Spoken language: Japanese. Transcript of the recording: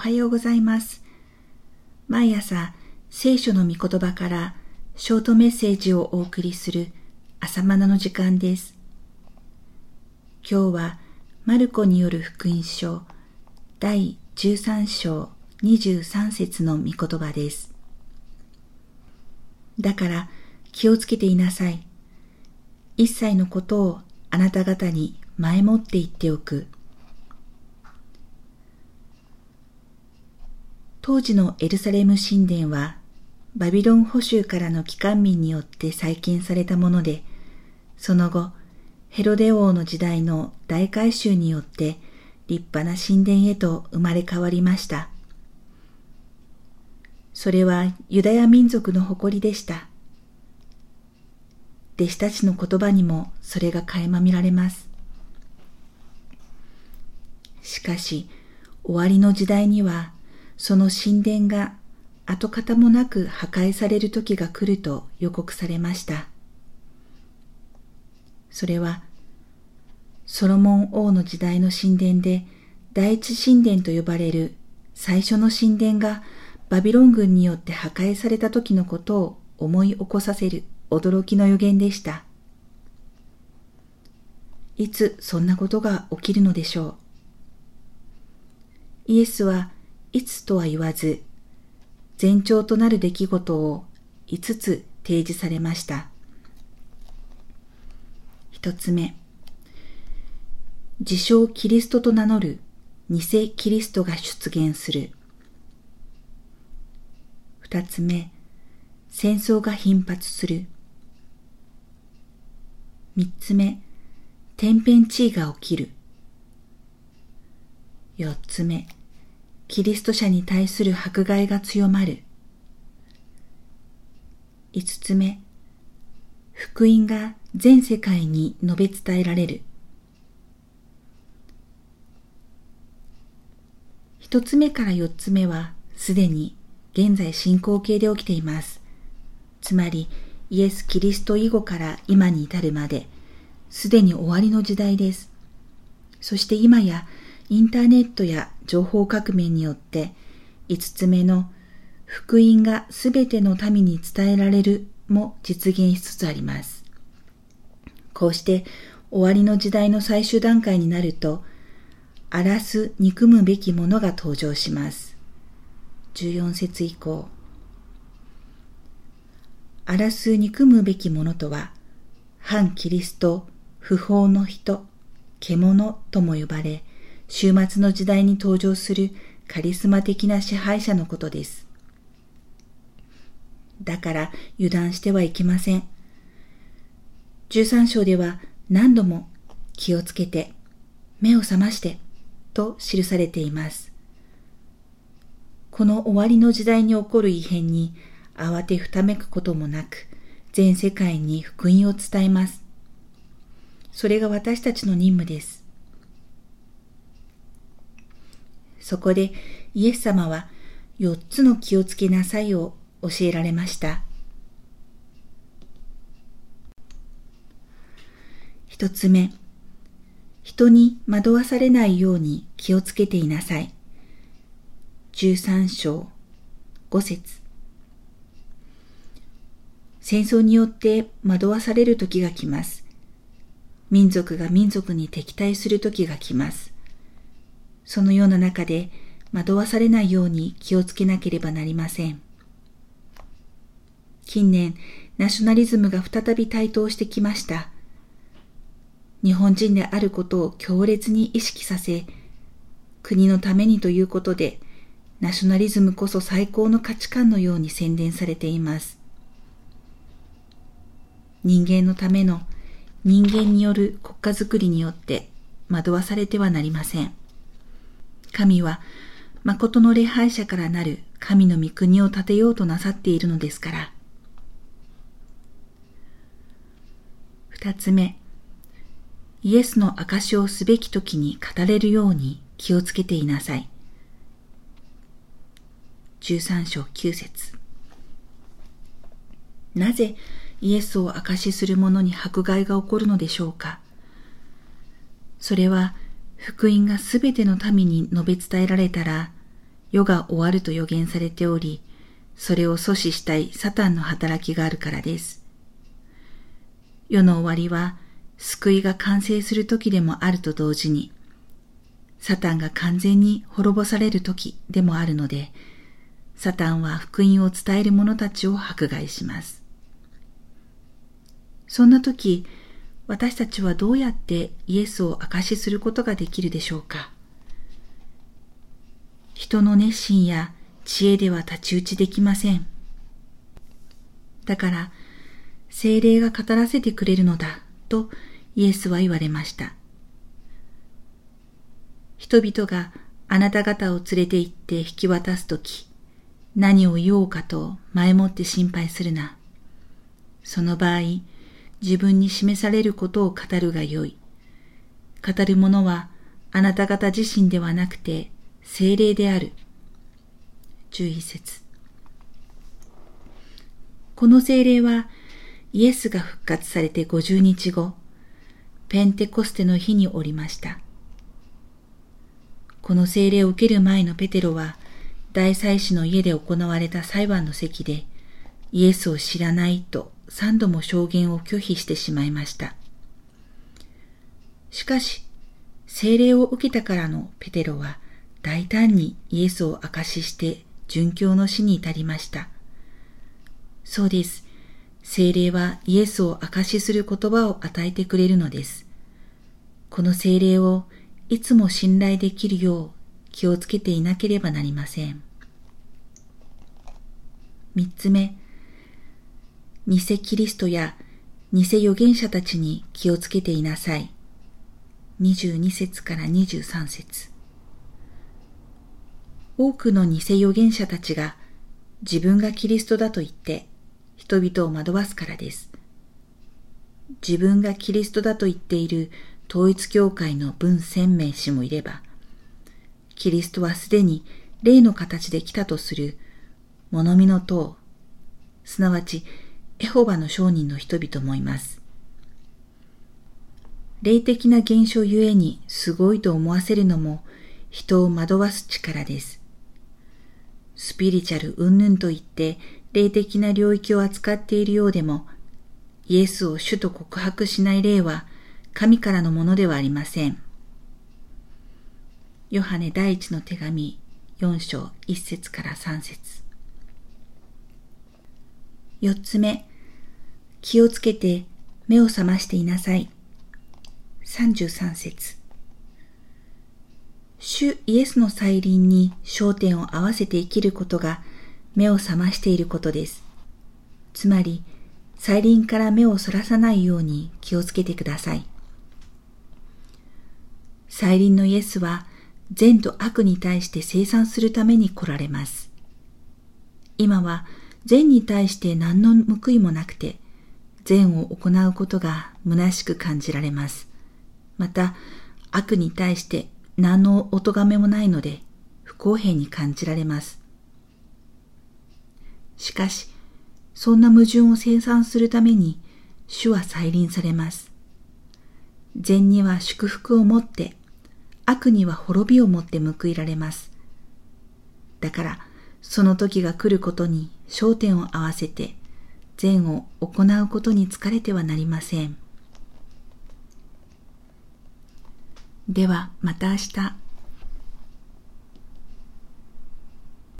おはようございます。毎朝、聖書の御言葉からショートメッセージをお送りする朝マナの時間です。今日は、マルコによる福音書第13章23節の御言葉です。だから気をつけていなさい。一切のことをあなた方に前もって言っておく。当時のエルサレム神殿はバビロン捕囚からの帰還民によって再建されたもので、その後、ヘロデ王の時代の大改修によって立派な神殿へと生まれ変わりました。それはユダヤ民族の誇りでした。弟子たちの言葉にもそれが垣間見られます。しかし、終わりの時代にはその神殿が跡形もなく破壊される時が来ると予告されました。それは、ソロモン王の時代の神殿で第一神殿と呼ばれる最初の神殿がバビロン軍によって破壊された時のことを思い起こさせる驚きの予言でした。いつそんなことが起きるのでしょう。イエスはいつとは言わず、前兆となる出来事を5つ提示されました。一つ目、自称キリストと名乗る偽キリストが出現する。二つ目、戦争が頻発する。三つ目、天変地異が起きる。四つ目、キリスト者に対する迫害が強まる。五つ目、福音が全世界に述べ伝えられる。一つ目から四つ目はすでに現在進行形で起きています。つまりイエス・キリスト以後から今に至るまで、すでに終わりの時代です。そして今やインターネットや情報革命によって5つ目の福音がすべての民に伝えられるも実現しつつあります。こうして終わりの時代の最終段階になると、荒らす憎むべきものが登場します。14節以降。荒らす憎むべきものとは、反キリスト、不法の人、獣とも呼ばれ、終末の時代に登場するカリスマ的な支配者のことです。だから油断してはいけません。13章では何度も気をつけて、目を覚ましてと記されています。この終わりの時代に起こる異変に慌てふためくこともなく、全世界に福音を伝えます。それが私たちの任務です。そこでイエス様は4つの気をつけなさいを教えられました。一つ目、人に惑わされないように気をつけていなさい。13章5節戦争によって惑わされる時が来ます。民族が民族に敵対する時が来ます。そのような中で惑わされないように気をつけなければなりません。近年、ナショナリズムが再び台頭してきました。日本人であることを強烈に意識させ、国のためにということで、ナショナリズムこそ最高の価値観のように宣伝されています。人間のための人間による国家づくりによって惑わされてはなりません。神は誠の礼拝者からなる神の御国を建てようとなさっているのですから。二つ目、イエスの証をすべき時に語れるように気をつけていなさい。十三章九節なぜイエスを証しする者に迫害が起こるのでしょうかそれは福音がすべての民に述べ伝えられたら、世が終わると予言されており、それを阻止したいサタンの働きがあるからです。世の終わりは、救いが完成する時でもあると同時に、サタンが完全に滅ぼされる時でもあるので、サタンは福音を伝える者たちを迫害します。そんな時、私たちはどうやってイエスを証しすることができるでしょうか？人の熱心や知恵では太刀打ちできません。だから、精霊が語らせてくれるのだ、とイエスは言われました。人々があなた方を連れて行って引き渡すとき、何を言おうかと前もって心配するな。その場合、自分に示されることを語るがよい。語る者はあなた方自身ではなくて精霊である。注意節。この精霊はイエスが復活されて50日後、ペンテコステの日におりました。この精霊を受ける前のペテロは大祭司の家で行われた裁判の席で、イエスを知らないと三度も証言を拒否してしまいました。しかし、聖霊を受けたからのペテロは大胆にイエスを証しして殉教の死に至りました。そうです。聖霊はイエスを証しする言葉を与えてくれるのです。この聖霊をいつも信頼できるよう気をつけていなければなりません。三つ目、偽キリストや偽預言者たちに気をつけていなさい。二十二節から二十三節多くの偽預言者たちが自分がキリストだと言って人々を惑わすからです。自分がキリストだと言っている統一教会の文鮮明氏もいれば、キリストはすでに霊の形で来たとする物見の塔、すなわちエホバの商人の人々もいます。霊的な現象ゆえにすごいと思わせるのも人を惑わす力です。スピリチャル云々と言って霊的な領域を扱っているようでも、イエスを主と告白しない霊は神からのものではありません。ヨハネ第一の手紙4章1節から3節4つ目、気をつけて目を覚ましていなさい。33節主イエスの再臨に焦点を合わせて生きることが目を覚ましていることです。つまり、再臨から目をそらさないように気をつけてください。再臨のイエスは善と悪に対して生産するために来られます。今は善に対して何の報いもなくて、善を行うことが虚しく感じられます。また、悪に対して何のお咎めもないので、不公平に感じられます。しかし、そんな矛盾を生産するために、主は再臨されます。善には祝福をもって悪には滅びをもって報いられます。だから、その時が来ることに焦点を合わせて、善を行うことに疲れてはなりません。では、また明日。